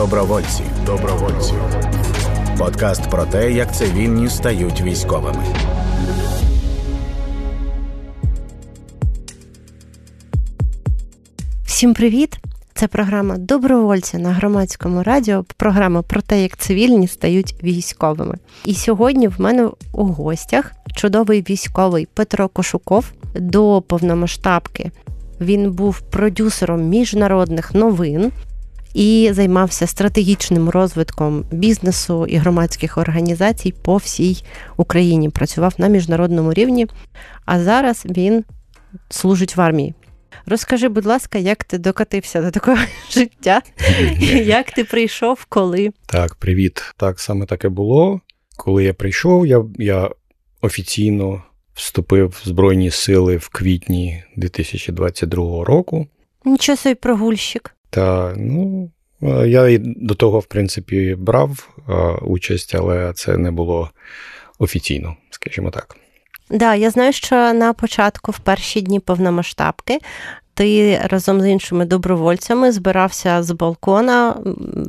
Добровольці. Добровольці. Подкаст про те, як цивільні стають військовими. Всім привіт! Це програма Добровольці на громадському радіо. Програма про те, як цивільні стають військовими. І сьогодні в мене у гостях чудовий військовий Петро Кошуков до повномасштабки. Він був продюсером міжнародних новин і займався стратегічним розвитком бізнесу і громадських організацій по всій Україні. Працював на міжнародному рівні, а зараз він служить в армії. Розкажи, будь ласка, як ти докатився до такого життя? Як ти прийшов, коли? Так, привіт. Так саме таке було. Коли я прийшов, я я офіційно вступив в Збройні сили в квітні 2022 року. Нічого собі прогульщик. Та ну я і до того, в принципі, брав участь, але це не було офіційно, скажімо так. Да, я знаю, що на початку, в перші дні повномасштабки, ти разом з іншими добровольцями збирався з балкона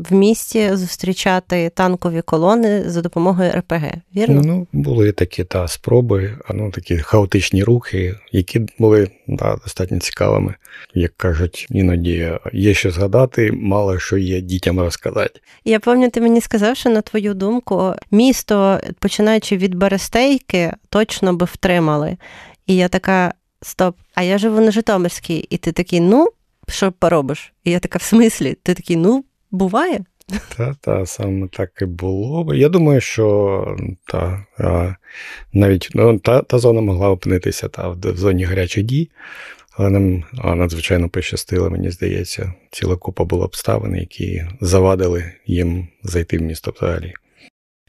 в місті зустрічати танкові колони за допомогою РПГ. Вірно? Ну, були такі та спроби, ну такі хаотичні рухи, які були да, достатньо цікавими. Як кажуть, іноді є що згадати, мало що є дітям розказати. Я пам'ятаю, ти мені сказав, що на твою думку, місто, починаючи від Берестейки, точно би втримали. І я така стоп, а я живу на Житомирській, і ти такий, ну, що поробиш? І я така, в смислі? Ти такий, ну, буває. Та, та, саме так і було. Я думаю, що та, навіть ну, та та зона могла опинитися та, в зоні гарячих дій, але нам надзвичайно пощастило, мені здається, ціла купа була обставин, які завадили їм зайти в місто взагалі.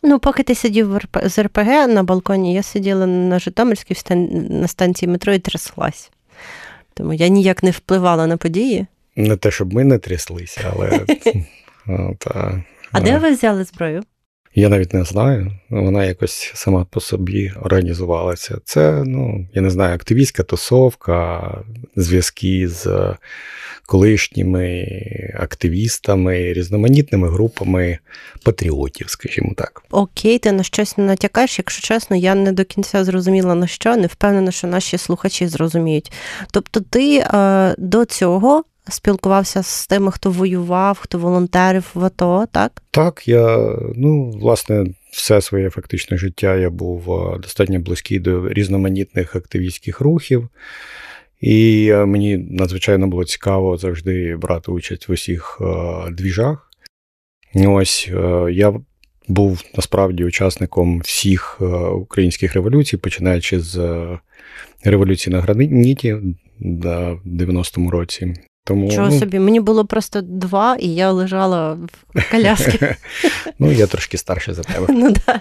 Ну, поки ти сидів з РПГ на балконі, я сиділа на Житомирській на станції метро і тряслась. Тому я ніяк не впливала на події. Не те, щоб ми не тряслися, але. А де ви взяли зброю? Я навіть не знаю. Вона якось сама по собі організувалася. Це, ну, я не знаю, активістська тусовка, зв'язки з колишніми активістами, різноманітними групами патріотів, скажімо так. Окей, ти на щось не натякаєш. Якщо чесно, я не до кінця зрозуміла на що, не впевнена, що наші слухачі зрозуміють. Тобто, ти е, до цього. Спілкувався з тими, хто воював, хто волонтерив в АТО, так? Так, я ну, власне, все своє фактичне життя я був е, достатньо близький до різноманітних активістських рухів. І е, мені надзвичайно було цікаво завжди брати участь в усіх е, двіжах. Ось я був насправді учасником всіх українських революцій, починаючи з революції на граніті в 90-му році. Тому, Чого ну, собі? Мені було просто два, і я лежала в коляскі. Ну, я трошки старший за тебе. Ну, так.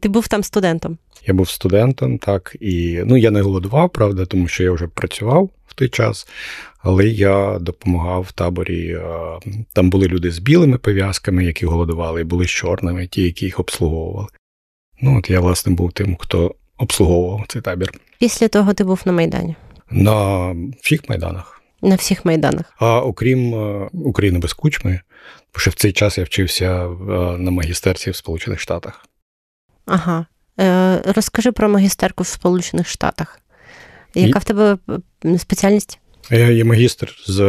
Ти був там студентом? Я був студентом, так, і ну, я не голодував, правда, тому що я вже працював в той час, але я допомагав в таборі. Там були люди з білими пов'язками, які голодували, і були з чорними, ті, які їх обслуговували. Ну, от я, власне, був тим, хто обслуговував цей табір. Після того ти був на Майдані? На всіх майданах. На всіх майданах. А окрім України без кучми, бо ще в цей час я вчився на магістерці в Сполучених Штатах. Ага. Е, Розкажи про магістерку в Сполучених Штатах. Яка І... в тебе спеціальність? Я є магістр з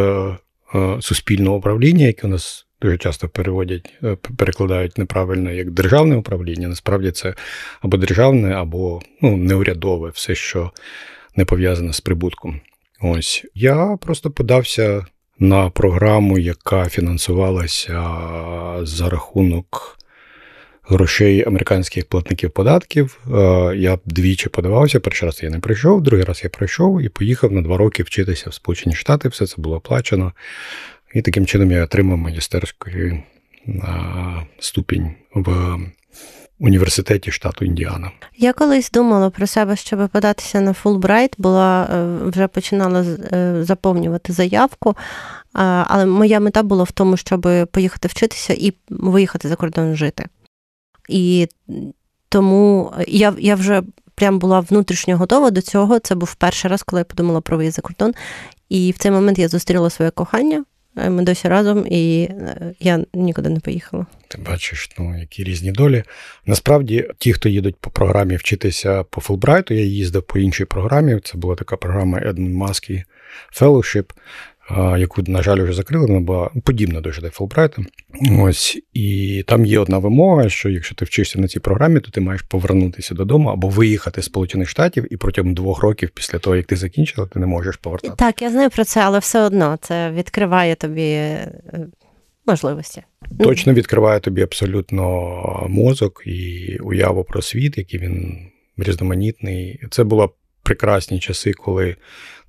е, суспільного управління, яке у нас дуже часто переводять, е, перекладають неправильно як державне управління. Насправді це або державне, або ну, неурядове, все, що не пов'язане з прибутком. Ось я просто подався на програму, яка фінансувалася за рахунок грошей американських платників податків. Я двічі подавався. Перший раз я не прийшов, другий раз я прийшов і поїхав на два роки вчитися в Сполучені Штати. Все це було оплачено. І таким чином я отримав магістерський ступінь в. Університеті штату Індіана. Я колись думала про себе, щоб податися на Фулбрайт, була е, вже починала е, заповнювати заявку, але моя мета була в тому, щоб поїхати вчитися і виїхати за кордон жити. І тому я я вже прям була внутрішньо готова до цього. Це був перший раз, коли я подумала про виїзд за кордон. І в цей момент я зустріла своє кохання ми досі разом, і е, я нікуди не поїхала. Ти бачиш, ну які різні долі. Насправді, ті, хто їдуть по програмі вчитися по Фулбрайту, я їздив по іншій програмі. Це була така програма Edmund Маски Fellowship яку, на жаль, вже закрили, вона була подібна до ЖД Фулбрайта. Ось і там є одна вимога, що якщо ти вчишся на цій програмі, то ти маєш повернутися додому або виїхати з Сполучених Штатів, і протягом двох років після того, як ти закінчила, ти не можеш повертатися. Так, я знаю про це, але все одно це відкриває тобі е, можливості. Точно відкриває тобі абсолютно мозок і уяву про світ, який він різноманітний. Це були прекрасні часи, коли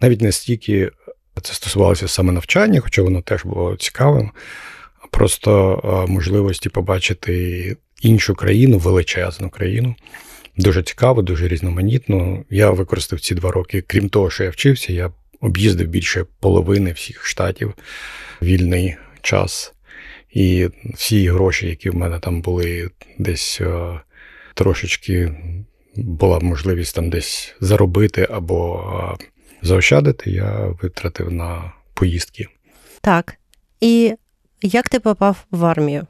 навіть не стільки це стосувалося саме навчання, хоча воно теж було цікавим. Просто можливості побачити іншу країну, величезну країну. Дуже цікаво, дуже різноманітно. Я використав ці два роки, крім того, що я вчився, я об'їздив більше половини всіх штатів вільний час. І всі гроші, які в мене там були, десь трошечки була можливість там десь заробити або заощадити, я витратив на поїздки. Так. І як ти попав в армію?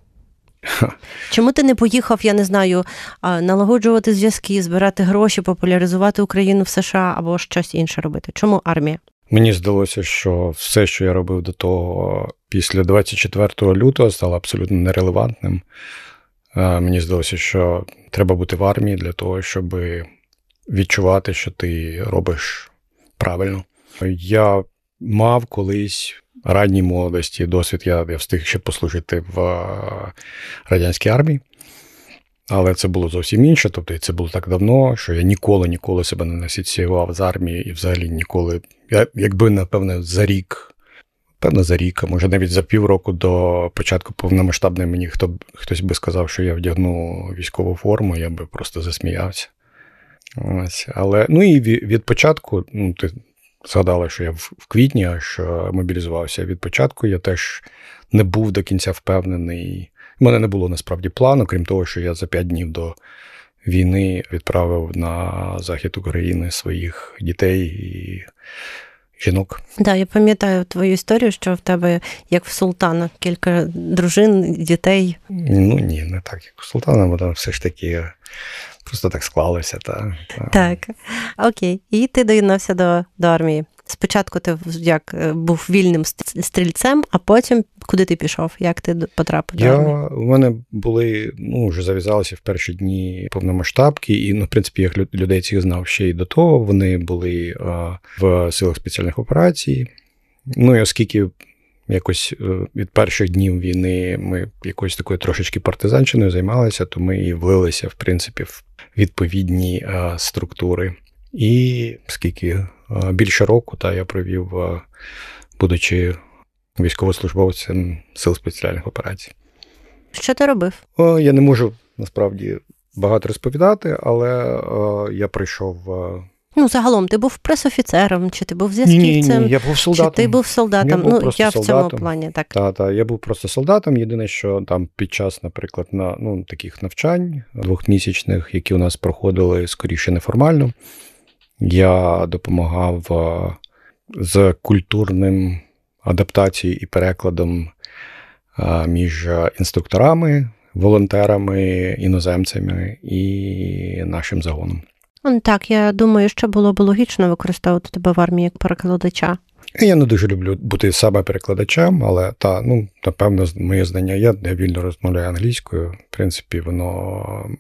Чому ти не поїхав, я не знаю, налагоджувати зв'язки, збирати гроші, популяризувати Україну в США або щось інше робити? Чому армія? Мені здалося, що все, що я робив до того, після 24 лютого, стало абсолютно нерелевантним. Мені здалося, що треба бути в армії для того, щоб відчувати, що ти робиш правильно. Я мав колись ранній молодості досвід, я, я встиг ще послужити в е, радянській армії. Але це було зовсім інше. Тобто це було так давно, що я ніколи ніколи себе не асоціював з армією і взагалі ніколи. Я, Якби, напевне, за рік, певно, за рік, а може навіть за півроку до початку повномасштабної мені хто, хтось би сказав, що я вдягну військову форму, я би просто засміявся. Ось, Але ну і від початку, ну, ти згадала, що я в квітні е, мобілізувався. Від початку я теж не був до кінця впевнений. У мене не було насправді плану, крім того, що я за п'ять днів до війни відправив на захід України своїх дітей і жінок. Так, да, я пам'ятаю твою історію, що в тебе, як в султана, кілька дружин, дітей. Ну ні, не так, як у султана, бо там все ж таки Просто так склалося. Та, та. Так. Окей. І ти доєднався до, до армії. Спочатку ти як е, був вільним стрільцем, а потім куди ти пішов? Як ти потрапив? Я, до армії? У мене були, ну, вже зав'язалися в перші дні повномасштабки, і, ну, в принципі, я людей цих знав ще й до того. Вони були а, в силах спеціальних операцій. Ну і оскільки якось е, від перших днів війни ми якоюсь такою трошечки партизанщиною займалися, то ми і влилися, в принципі, в відповідні е, структури. І скільки е, більше року та я провів, будучи військовослужбовцем сил спеціальних операцій. Що ти робив? Я не можу насправді багато розповідати, але я прийшов Ну, загалом, ти був пресофіцером, чи ти був зв'язківцем? Ні, ні, я був солдатом. Чи ти був солдатом? Я був ну, просто я солдатом. в цьому плані, так. Так, так, я був просто солдатом. Єдине, що там під час, наприклад, на ну, таких навчань двохмісячних, які у нас проходили скоріше неформально, я допомагав з культурним адаптацією і перекладом між інструкторами, волонтерами, іноземцями і нашим загоном. Так, я думаю, що було б логічно використовувати тебе в армії як перекладача. Я не дуже люблю бути саме перекладачем, але та, ну, напевно, моє знання є, я вільно розмовляю англійською. В принципі, воно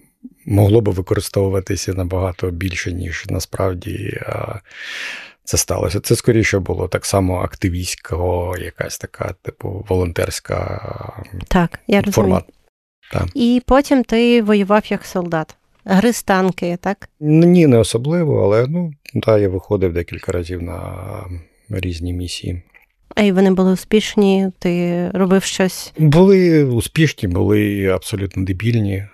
могло би використовуватися набагато більше, ніж насправді це сталося. Це скоріше було так само активістського, якась така, типу, волонтерська так, я формат. Так. І потім ти воював як солдат гри з так? Ні, не особливо, але ну, так, я виходив декілька разів на різні місії. А й вони були успішні, ти робив щось? Були успішні, були абсолютно дебільні,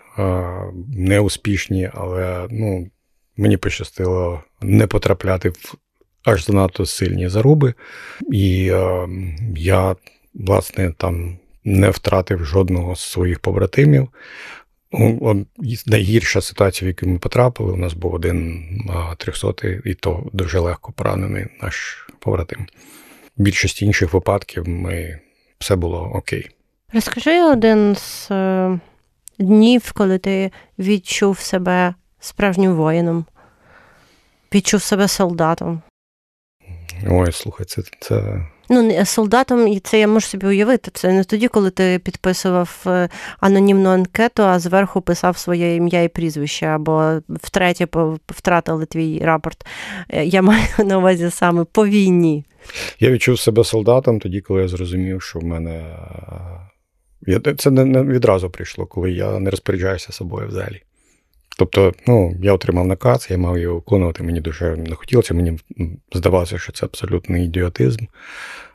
неуспішні, але ну, мені пощастило не потрапляти в аж занадто сильні заруби. І е, я, власне, там не втратив жодного з своїх побратимів. Ну, найгірша ситуація, в яку ми потрапили, у нас був один трьохсотий, і то дуже легко поранений наш побратим. В більшості інших випадків ми все було окей. Розкажи один з е, днів, коли ти відчув себе справжнім воїном, відчув себе солдатом. Ой, слухай, це. це... Ну, солдатом, і це я можу собі уявити. Це не тоді, коли ти підписував е, анонімну анкету, а зверху писав своє ім'я і прізвище, або втретє втратили твій рапорт. Е, я маю на увазі саме по війні. Я відчув себе солдатом тоді, коли я зрозумів, що в мене. Це не відразу прийшло, коли я не розпоряджаюся собою взагалі. Тобто, ну, я отримав наказ, я мав його виконувати, мені дуже не хотілося, мені здавалося, що це абсолютний ідіотизм,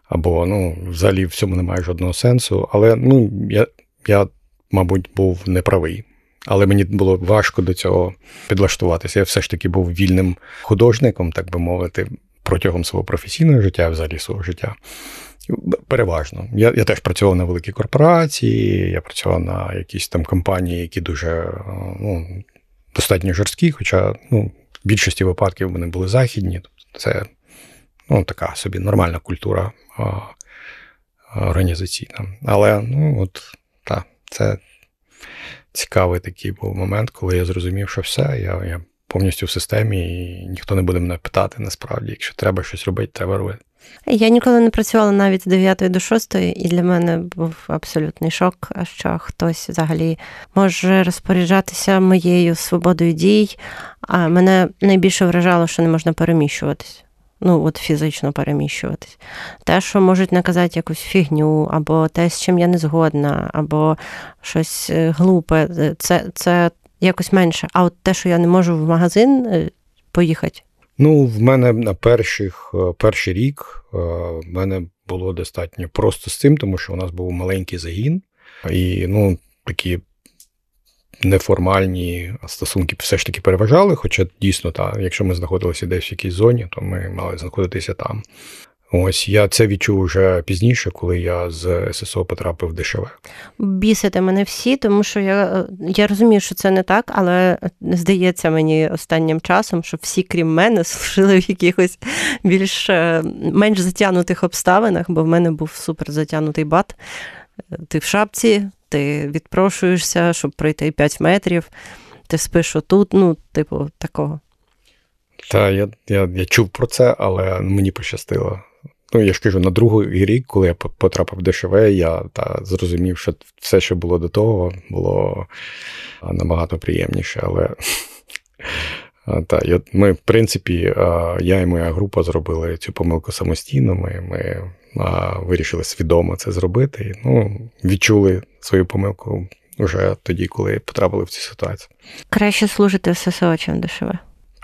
або ну, взагалі в цьому немає жодного сенсу. Але ну, я, я, мабуть, був неправий. Але мені було важко до цього підлаштуватися. Я все ж таки був вільним художником, так би мовити, протягом свого професійного життя, взагалі свого життя. Переважно. Я я теж працював на великій корпорації, я працював на якісь там компанії, які дуже ну, достатньо жорсткі, хоча ну, в більшості випадків вони були західні. Це ну, така собі нормальна культура а, організаційна. Але ну, от, та, це цікавий такий був момент, коли я зрозумів, що все, я я повністю в системі, і ніхто не буде мене питати насправді. Якщо треба щось робити, треба робити. Я ніколи не працювала навіть з 9 до 6, і для мене був абсолютний шок, що хтось взагалі може розпоряджатися моєю свободою дій. А мене найбільше вражало, що не можна переміщуватись. Ну, от фізично переміщуватись. Те, що можуть наказати якусь фігню, або те, з чим я не згодна, або щось е, глупе, це це якось менше. А от те, що я не можу в магазин е, поїхати, Ну, в мене на перших, е, перший рік е, в мене було достатньо просто з цим, тому що у нас був маленький загін, і ну, такі неформальні стосунки все ж таки переважали. Хоча дійсно, та, якщо ми знаходилися десь в якійсь зоні, то ми мали знаходитися там. Ось я це відчув вже пізніше, коли я з ССО потрапив в ДШВ. Бісите мене всі, тому що я я розумію, що це не так, але здається мені останнім часом, що всі, крім мене, служили в якихось більш е, менш затягнутих обставинах, бо в мене був супер затягнутий бат. Ти в шапці, ти відпрошуєшся, щоб пройти 5 метрів, ти спиш отут, ну, типу, такого. Так, я, я, я чув про це, але мені пощастило. Ну, я ж кажу, на другий рік, коли я потрапив в ДШВ, я та, зрозумів, що все, що було до того, було набагато приємніше. Але та, я, ми, в принципі, я і моя група зробили цю помилку самостійно. Ми ми вирішили свідомо це зробити. Ну, Відчули свою помилку вже тоді, коли потрапили в цю ситуацію. Краще служити в ССО, чим ДШВ?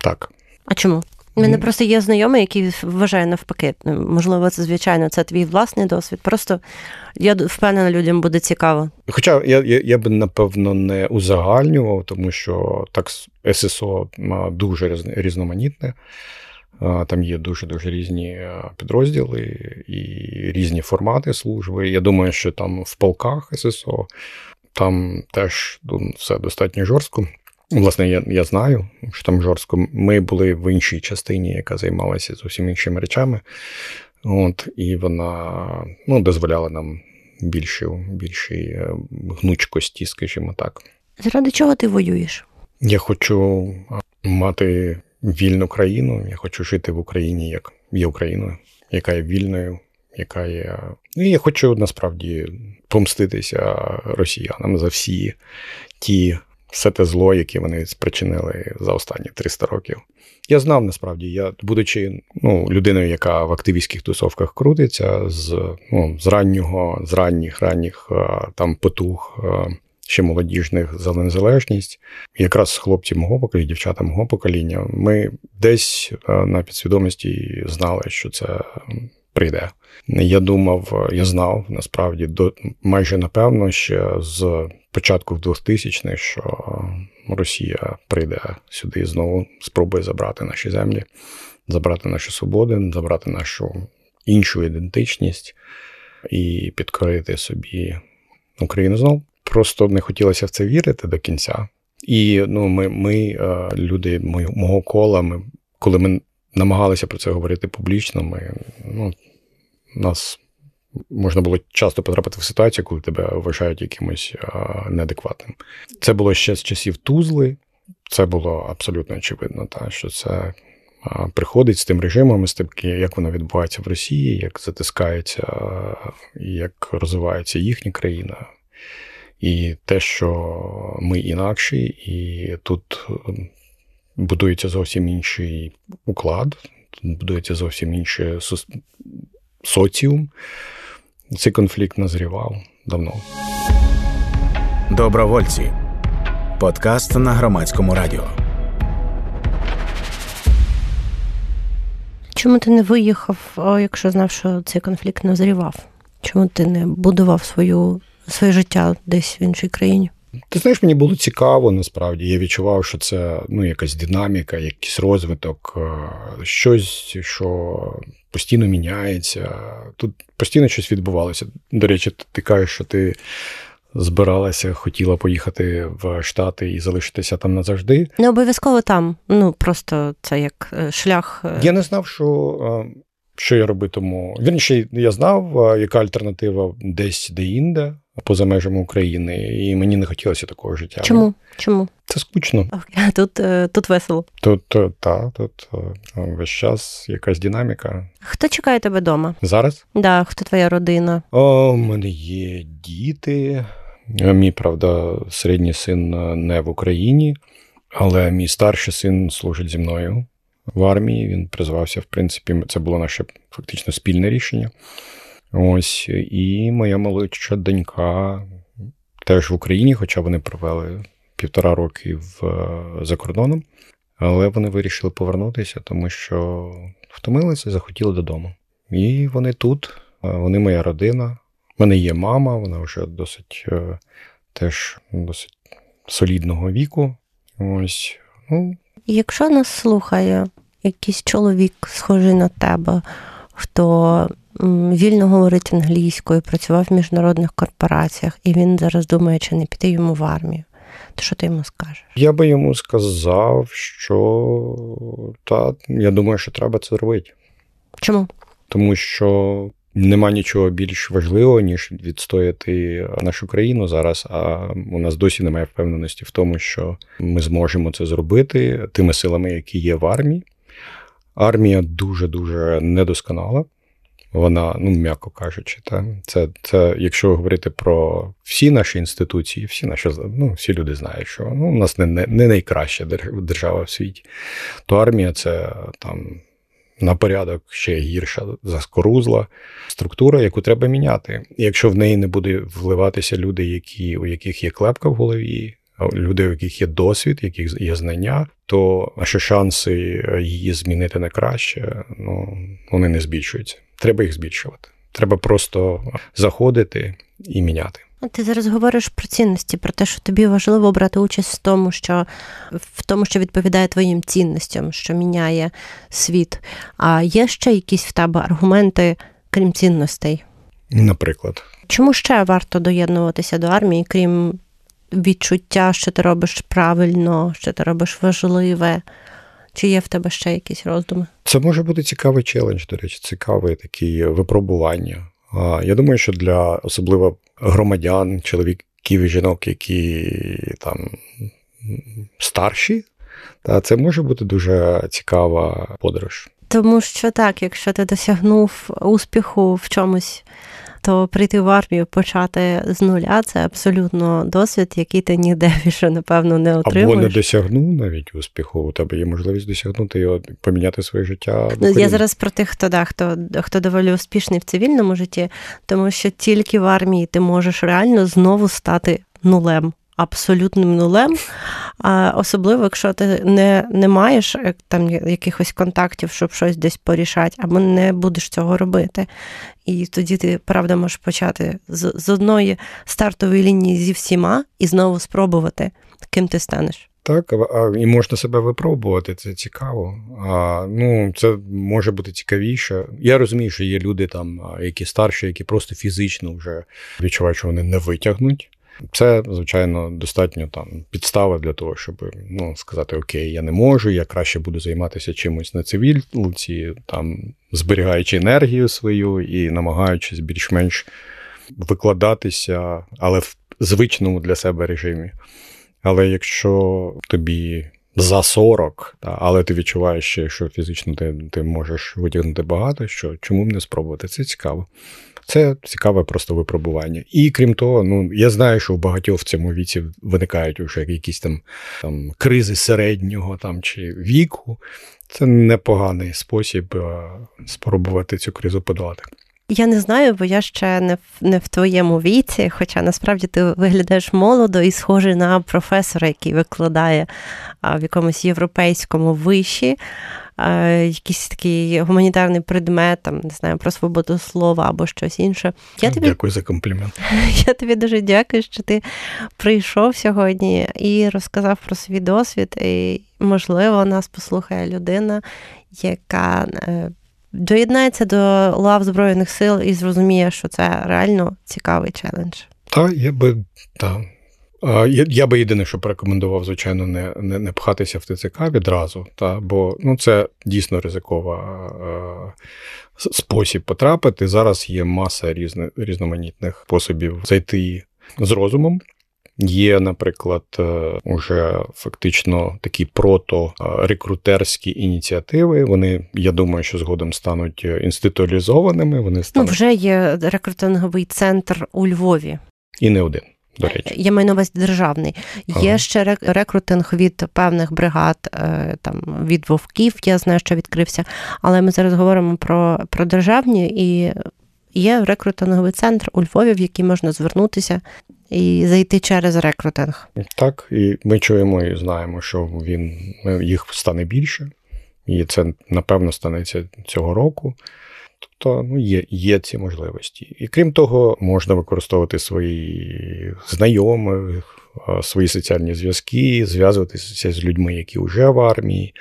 Так. А чому? У мене просто є знайомий, який вважає навпаки. Можливо, це звичайно, це твій власний досвід. Просто я впевнена, людям буде цікаво. Хоча я я, я би напевно не узагальнював, тому що так ССО дуже різноманітне. Там є дуже дуже різні підрозділи і різні формати служби. Я думаю, що там в полках ССО там теж ну, все достатньо жорстко. Власне, я я знаю, що там жорстко. Ми були в іншій частині, яка займалася зовсім іншими речами. От, І вона ну, дозволяла нам більші, більші е, гнучкості, скажімо так. Заради чого ти воюєш? Я хочу мати вільну країну. Я хочу жити в Україні, як є Україною, яка є вільною, яка є. Ну, і я хочу насправді помститися росіянам за всі ті все те зло, яке вони спричинили за останні 300 років. Я знав насправді, я, будучи ну, людиною, яка в активістських тусовках крутиться, з ну, з раннього, з ранніх ранніх там потух ще молодіжних за незалежність, якраз хлопці мого покоління, дівчата мого покоління, ми десь на підсвідомості знали, що це прийде. Я думав, я знав насправді до майже напевно ще з початку в 2000-х, що Росія прийде сюди знову, спробує забрати наші землі, забрати наші свободи, забрати нашу іншу ідентичність і підкорити собі Україну знову. Просто не хотілося в це вірити до кінця. І ну, ми, ми е, люди мого кола, ми, коли ми намагалися про це говорити публічно, ми ну, нас можна було часто потрапити в ситуацію, коли тебе вважають якимось неадекватним. Це було ще з часів Тузли. Це було абсолютно очевидно, та, що це приходить з тим режимом, з тим, як воно відбувається в Росії, як затискається, як розвивається їхня країна. І те, що ми інакші, і тут будується зовсім інший уклад, тут будується зовсім інший соціум. Цей конфлікт назрівав давно. Добровольці. Подкаст на громадському радіо. Чому ти не виїхав, якщо знав, що цей конфлікт назрівав? Чому ти не будував свою, своє життя десь в іншій країні? Ти знаєш, мені було цікаво насправді. Я відчував, що це ну, якась динаміка, якийсь розвиток, е, щось, що постійно міняється. Тут постійно щось відбувалося. До речі, ти кажеш, що ти збиралася, хотіла поїхати в Штати і залишитися там назавжди. Не обов'язково там. Ну просто це як е, шлях. Е. Я не знав, що. Що я робитиму? Вірніше, я знав, яка альтернатива десь де-інде, поза межами України, і мені не хотілося такого життя. Чому? Чому? Це скучно. Тут е, тут весело. Тут так, тут весь час якась динаміка. Хто чекає тебе вдома? Зараз? Да, Хто твоя родина? О, У мене є діти. Мій правда, середній син не в Україні, але мій старший син служить зі мною в армії. Він призвався, в принципі, це було наше фактично спільне рішення. Ось, і моя молодша донька теж в Україні, хоча вони провели півтора роки в, за кордоном, але вони вирішили повернутися, тому що втомилися захотіли додому. І вони тут, вони моя родина. У мене є мама, вона вже досить е, теж досить солідного віку. Ось, ну. Якщо нас слухає якийсь чоловік, схожий на тебе, хто вільно говорить англійською, працював в міжнародних корпораціях, і він зараз думає, чи не піти йому в армію. То що ти йому скажеш? Я би йому сказав, що та я думаю, що треба це робити. Чому? Тому що нема нічого більш важливого, ніж відстояти нашу країну зараз. А у нас досі немає впевненості в тому, що ми зможемо це зробити тими силами, які є в армії. Армія дуже дуже недосконала. Вона, ну м'яко кажучи, та це це, якщо говорити про всі наші інституції, всі наші ну, всі люди знають, що ну, у нас не не, найкраща держава в світі, то армія це там на порядок ще гірша заскорузла структура, яку треба міняти. І якщо в неї не буде вливатися люди, які, у яких є клепка в голові, люди, у яких є досвід, яких є знання, то наші шанси її змінити на краще, ну вони не збільшуються. Треба їх збільшувати. Треба просто заходити і міняти. Ти зараз говориш про цінності, про те, що тобі важливо брати участь в тому, що в тому, що відповідає твоїм цінностям, що міняє світ. А є ще якісь в тебе аргументи, крім цінностей? Наприклад, чому ще варто доєднуватися до армії, крім відчуття, що ти робиш правильно, що ти робиш важливе? Чи є в тебе ще якісь роздуми? Це може бути цікавий челендж, до речі, цікаве такі випробування. Я думаю, що для особливо громадян, чоловіків і жінок, які там старші, та це може бути дуже цікава подорож. Тому що так, якщо ти досягнув успіху в чомусь то прийти в армію, почати з нуля це абсолютно досвід, який ти ніде більше, напевно, не отримуєш. Або не досягнув навіть успіху. У тебе є можливість досягнути його, поміняти своє життя. Ну, я зараз про тих, хто да, хто хто доволі успішний в цивільному житті, тому що тільки в армії ти можеш реально знову стати нулем абсолютним нулем. Особливо, якщо ти не не маєш е, там якихось контактів, щоб щось десь порішати, або не будеш цього робити. І тоді ти, правда, можеш почати з, з одної стартової лінії зі всіма і знову спробувати, ким ти станеш. Так, а, і можна себе випробувати, це цікаво. А, Ну, Це може бути цікавіше. Я розумію, що є люди, там, які старші, які просто фізично вже відчувають, що вони не витягнуть. Це, звичайно, достатньо там підстава для того, щоб ну, сказати: Окей, я не можу, я краще буду займатися чимось на цивільці, там зберігаючи енергію свою і намагаючись більш-менш викладатися, але в звичному для себе режимі. Але якщо тобі за 40, та, але ти відчуваєш, що фізично ти ти можеш витягнути багато, що чому б не спробувати? Це цікаво. Це цікаве просто випробування. І крім того, ну я знаю, що в багатьох в цьому віці виникають вже якісь там там кризи середнього там чи віку. Це непоганий спосіб спробувати цю кризу подолати. Я не знаю, бо я ще не в не в твоєму віці, хоча насправді ти виглядаєш молодо і схожий на професора, який викладає в якомусь європейському виші. Якийсь такий гуманітарний предмет, там не знаю, про свободу слова або щось інше. Я тобі дякую за комплімент. Я тобі дуже дякую, що ти прийшов сьогодні і розказав про свій досвід. І, можливо, нас послухає людина, яка е, доєднається до лав Збройних сил і зрозуміє, що це реально цікавий челендж. Так, я би так. Я би єдине, що порекомендував, звичайно, не не, не пхатися в ТЦК відразу, та, бо ну, це дійсно ризикова е, спосіб потрапити. Зараз є маса різни, різноманітних способів зайти з розумом. Є, наприклад, е, уже фактично такі прото-рекрутерські ініціативи. Вони, я думаю, що згодом стануть е, інституалізованими. Вони стануть... Ну, вже є рекрутинговий центр у Львові. І не один. До речі, я маю на увазі державний. Є ще рекрутинг від певних бригад, е, там від вовків. Я знаю, що відкрився. Але ми зараз говоримо про, про державні і є рекрутинговий центр у Львові, в який можна звернутися і зайти через рекрутинг. Так, і ми чуємо і знаємо, що він їх стане більше, і це напевно станеться цього року. Тобто ну, є є ці можливості. І крім того, можна використовувати свої знайомих, свої соціальні зв'язки, зв'язуватися з людьми, які вже в армії,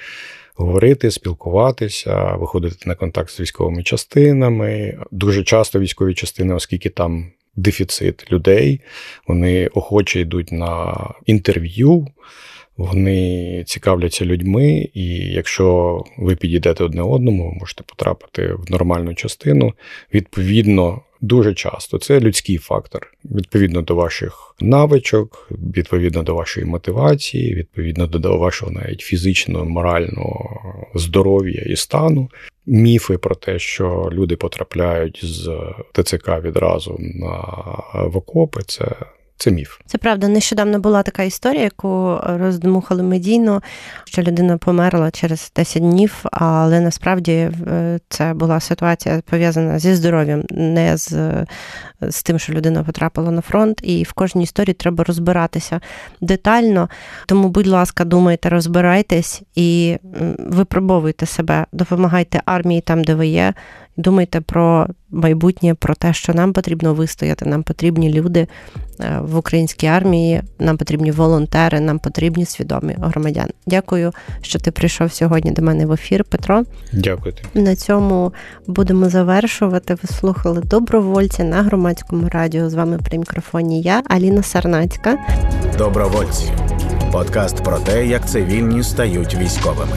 говорити, спілкуватися, виходити на контакт з військовими частинами. Дуже часто військові частини, оскільки там дефіцит людей, вони охоче йдуть на інтерв'ю. Вони цікавляться людьми, і якщо ви підійдете одне одному, ви можете потрапити в нормальну частину. Відповідно, дуже часто це людський фактор, відповідно до ваших навичок, відповідно до вашої мотивації, відповідно до вашого навіть фізичного, морального здоров'я і стану. Міфи про те, що люди потрапляють з ТЦК відразу на в окопи, це це міф. Це правда. Нещодавно була така історія, яку роздмухали медійно, що людина померла через 10 днів, але насправді е, це була ситуація пов'язана зі здоров'ям, не з з тим, що людина потрапила на фронт. І в кожній історії треба розбиратися детально. Тому, будь ласка, думайте, розбирайтесь і випробовуйте себе, допомагайте армії там, де ви є. Думайте про майбутнє, про те, що нам потрібно вистояти. Нам потрібні люди е, в українській армії, нам потрібні волонтери, нам потрібні свідомі громадяни. Дякую, що ти прийшов сьогодні до мене в ефір, Петро. Дякую. На цьому будемо завершувати. Ви слухали добровольці на громадському радіо. З вами при мікрофоні я, Аліна Сарнацька. Добровольці. Подкаст про те, як цивільні стають військовими.